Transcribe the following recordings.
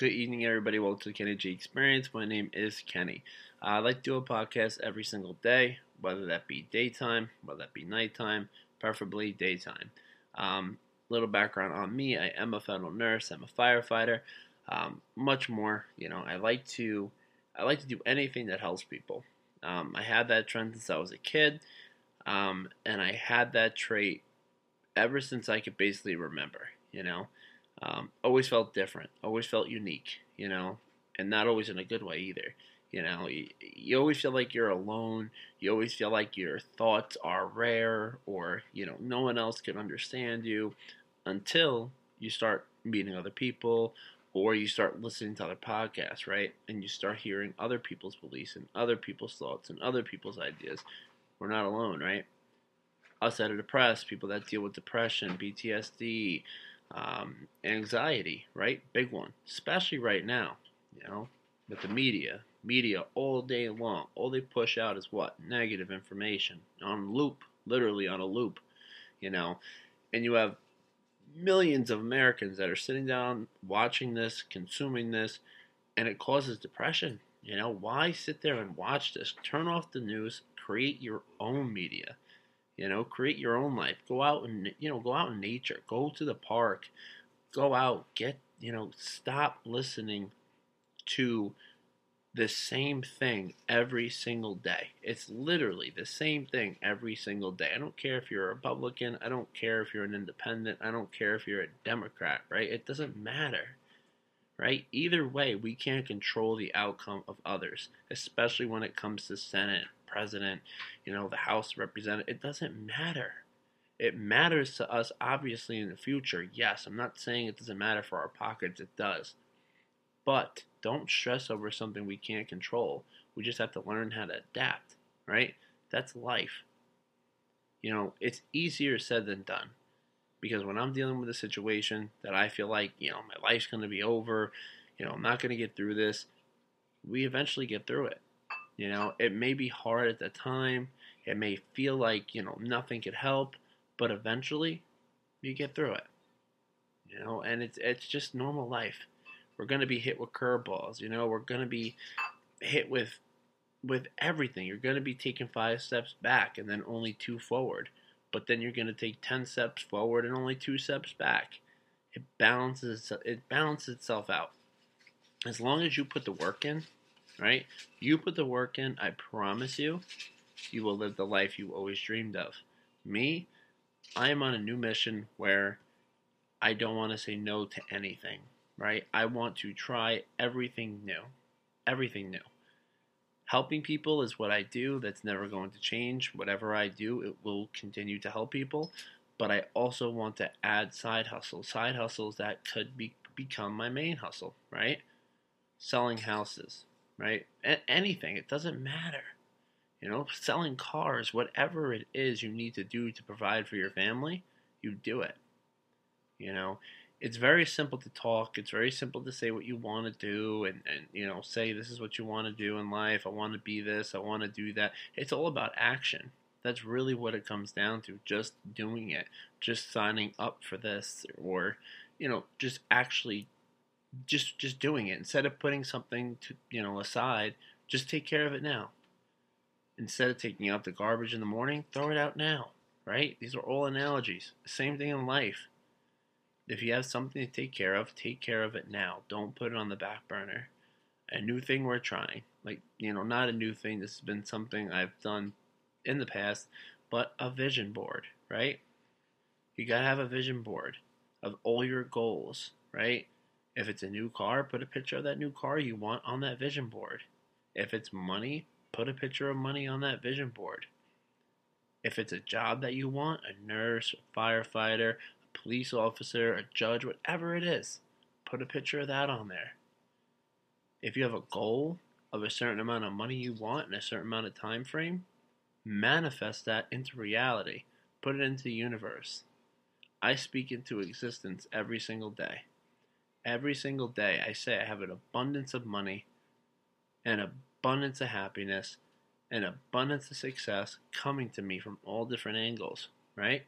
Good evening, everybody. Welcome to the Kenny G Experience. My name is Kenny. I like to do a podcast every single day, whether that be daytime, whether that be nighttime, preferably daytime. Um, little background on me: I am a federal nurse. I'm a firefighter. Um, much more. You know, I like to I like to do anything that helps people. Um, I had that trend since I was a kid, um, and I had that trait ever since I could basically remember. You know. Um, always felt different, always felt unique, you know, and not always in a good way either. You know, you, you always feel like you're alone. You always feel like your thoughts are rare or, you know, no one else can understand you until you start meeting other people or you start listening to other podcasts, right? And you start hearing other people's beliefs and other people's thoughts and other people's ideas. We're not alone, right? Outside of depressed, people that deal with depression, PTSD, um, anxiety, right? Big one, especially right now, you know, with the media. Media all day long, all they push out is what? Negative information on loop, literally on a loop, you know. And you have millions of Americans that are sitting down watching this, consuming this, and it causes depression. You know, why sit there and watch this? Turn off the news, create your own media. You know, create your own life. Go out and you know, go out in nature. Go to the park. Go out. Get you know, stop listening to the same thing every single day. It's literally the same thing every single day. I don't care if you're a Republican, I don't care if you're an independent, I don't care if you're a Democrat, right? It doesn't matter. Right? Either way, we can't control the outcome of others, especially when it comes to Senate president, you know, the House representative. It doesn't matter. It matters to us, obviously, in the future. Yes, I'm not saying it doesn't matter for our pockets, it does. But don't stress over something we can't control. We just have to learn how to adapt, right? That's life. You know, it's easier said than done. Because when I'm dealing with a situation that I feel like, you know, my life's going to be over, you know, I'm not going to get through this, we eventually get through it. You know, it may be hard at the time. It may feel like, you know, nothing could help, but eventually you get through it. You know, and it's it's just normal life. We're going to be hit with curveballs, you know, we're going to be hit with with everything. You're going to be taking 5 steps back and then only 2 forward. But then you're going to take 10 steps forward and only 2 steps back. It balances it balances itself out. As long as you put the work in, right? You put the work in, I promise you, you will live the life you always dreamed of. Me, I am on a new mission where I don't want to say no to anything, right? I want to try everything new. Everything new. Helping people is what I do. That's never going to change. Whatever I do, it will continue to help people. But I also want to add side hustles, side hustles that could be, become my main hustle, right? Selling houses, right? A- anything, it doesn't matter. You know, selling cars, whatever it is you need to do to provide for your family, you do it. You know, it's very simple to talk. It's very simple to say what you want to do and, and you know, say this is what you want to do in life. I want to be this. I want to do that. It's all about action. That's really what it comes down to. Just doing it. Just signing up for this or, you know, just actually just just doing it. Instead of putting something to you know aside just take care of it now. Instead of taking out the garbage in the morning throw it out now right? These are all analogies. Same thing in life. If you have something to take care of take care of it now. Don't put it on the back burner. A new thing we're trying. Like you know not a new thing. This has been something i've done in the past but a vision board right? You got to have a vision board of all your goals right if it's a new car, put a picture of that new car you want on that vision board. If it's money, put a picture of money on that vision board. If it's a job that you want, a nurse, a firefighter, a police officer, a judge, whatever it is, put a picture of that on there. If you have a goal of a certain amount of money you want in a certain amount of time frame, manifest that into reality. Put it into the universe. I speak into existence every single day. Every single day, I say I have an abundance of money, an abundance of happiness, an abundance of success coming to me from all different angles, right?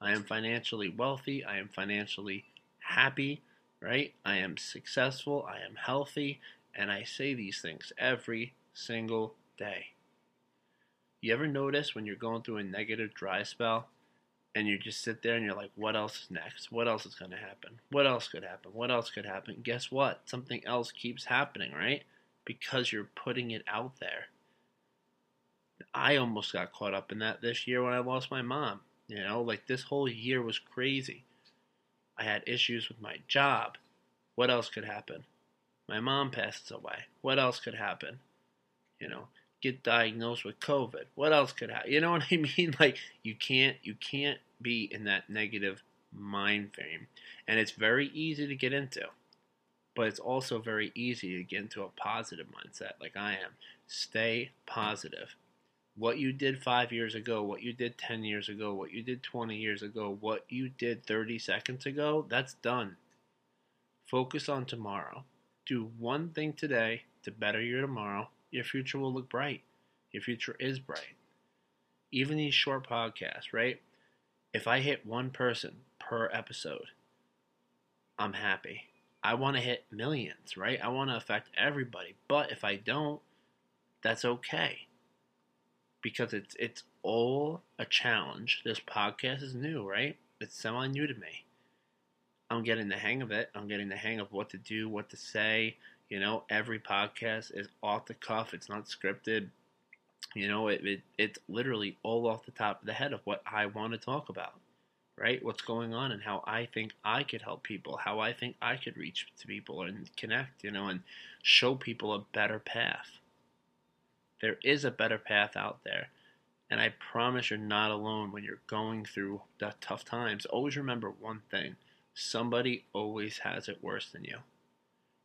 I am financially wealthy, I am financially happy, right? I am successful, I am healthy, and I say these things every single day. You ever notice when you're going through a negative dry spell and you just sit there and you're like, what else is next? What else is going to happen? What else could happen? What else could happen? Guess what? Something else keeps happening, right? Because you're putting it out there. I almost got caught up in that this year when I lost my mom. You know, like this whole year was crazy. I had issues with my job. What else could happen? My mom passes away. What else could happen? You know, get diagnosed with COVID. What else could happen? You know what I mean? Like you can't you can't be in that negative mind frame. And it's very easy to get into. But it's also very easy to get into a positive mindset like I am. Stay positive. What you did 5 years ago, what you did 10 years ago, what you did 20 years ago, what you did 30 seconds ago, that's done. Focus on tomorrow. Do one thing today to better your tomorrow your future will look bright. Your future is bright. Even these short podcasts, right? If I hit one person per episode, I'm happy. I want to hit millions, right? I want to affect everybody. But if I don't, that's okay. Because it's it's all a challenge. This podcast is new, right? It's semi new to me. I'm getting the hang of it. I'm getting the hang of what to do, what to say, you know, every podcast is off the cuff. It's not scripted. You know, it, it it's literally all off the top of the head of what I want to talk about, right? What's going on and how I think I could help people, how I think I could reach to people and connect, you know, and show people a better path. There is a better path out there. And I promise you're not alone when you're going through the tough times. Always remember one thing somebody always has it worse than you.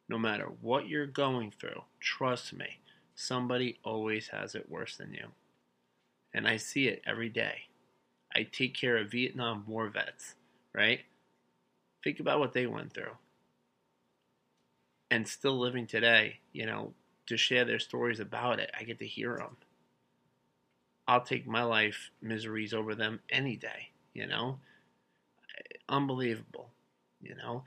No matter what you're going through, trust me, somebody always has it worse than you. And I see it every day. I take care of Vietnam War vets, right? Think about what they went through. And still living today, you know, to share their stories about it, I get to hear them. I'll take my life miseries over them any day, you know? Unbelievable, you know?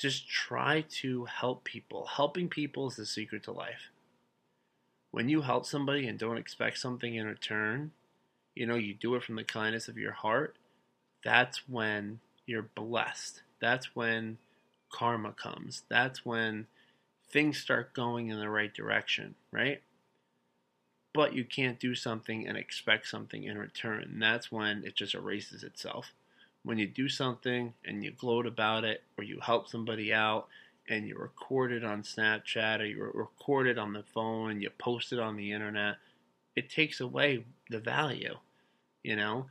Just try to help people. Helping people is the secret to life. When you help somebody and don't expect something in return, you know, you do it from the kindness of your heart, that's when you're blessed. That's when karma comes. That's when things start going in the right direction, right? But you can't do something and expect something in return. That's when it just erases itself when you do something and you gloat about it or you help somebody out and you record it on Snapchat or you record it on the phone you post it on the internet, it takes away the value. You know,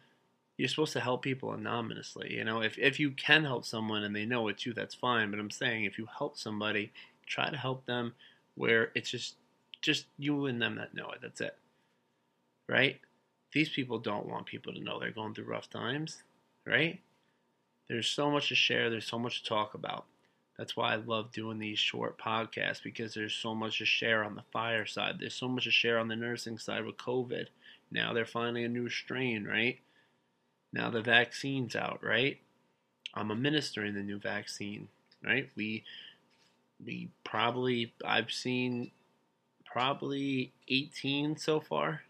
you're supposed to help people anonymously. You know, if, if you can help someone and they know it's you, that's fine. But I'm saying if you help somebody, try to help them where it's just just you and them that know it. That's it. Right? These people don't want people to know they're going through rough times right? There's so much to share, there's so much to talk about. That's why I love doing these short podcasts because there's so much to share on the fire side. There's so much to share on the nursing side with COVID. Now they're finding a new strain, right? Now the vaccine's out, right? I'm administering the new vaccine, right? We we probably I've seen probably 18 so far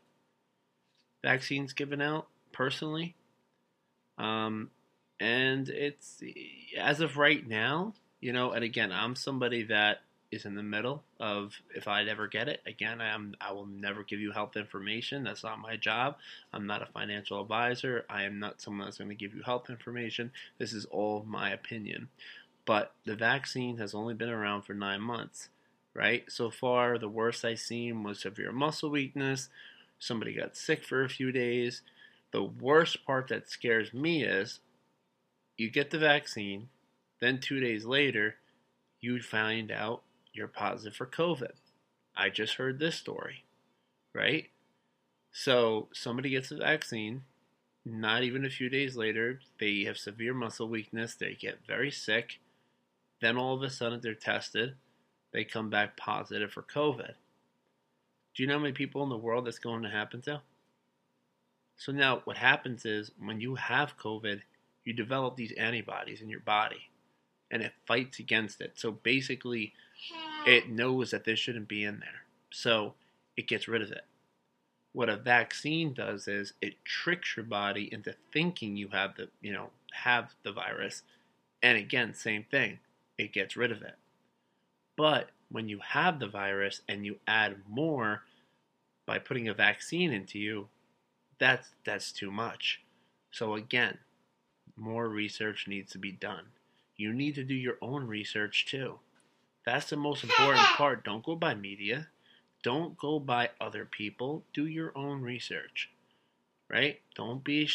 vaccines given out personally. Um, and it's as of right now, you know, and again, I'm somebody that is in the middle of if I'd ever get it. Again, I am I will never give you health information. That's not my job. I'm not a financial advisor. I am not someone that's going to give you health information. This is all my opinion. But the vaccine has only been around for nine months, right? So far, the worst I've seen was severe muscle weakness. Somebody got sick for a few days. The worst part that scares me is you get the vaccine, then two days later, you find out you're positive for COVID. I just heard this story, right? So somebody gets the vaccine, not even a few days later, they have severe muscle weakness, they get very sick, then all of a sudden they're tested, they come back positive for COVID. Do you know how many people in the world that's going to happen to? So now what happens is when you have COVID, you develop these antibodies in your body. and it fights against it. So basically, it knows that this shouldn't be in there. So it gets rid of it. What a vaccine does is it tricks your body into thinking you have the, you know, have the virus. And again, same thing. It gets rid of it. But when you have the virus and you add more by putting a vaccine into you, that's that's too much. So again, more research needs to be done. You need to do your own research too. That's the most important part. Don't go by media. Don't go by other people. Do your own research. Right? Don't be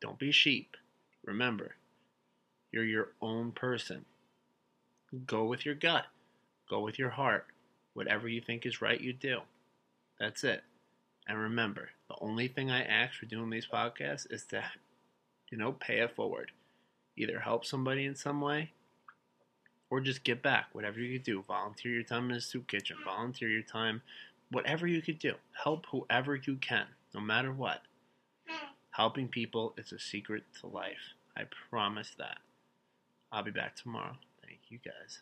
don't be sheep. Remember, you're your own person. Go with your gut. Go with your heart. Whatever you think is right, you do. That's it. And remember, the only thing I ask for doing these podcasts is to, you know, pay it forward. Either help somebody in some way or just give back. Whatever you could do. Volunteer your time in a soup kitchen. Volunteer your time. Whatever you could do. Help whoever you can, no matter what. Helping people is a secret to life. I promise that. I'll be back tomorrow. Thank you guys.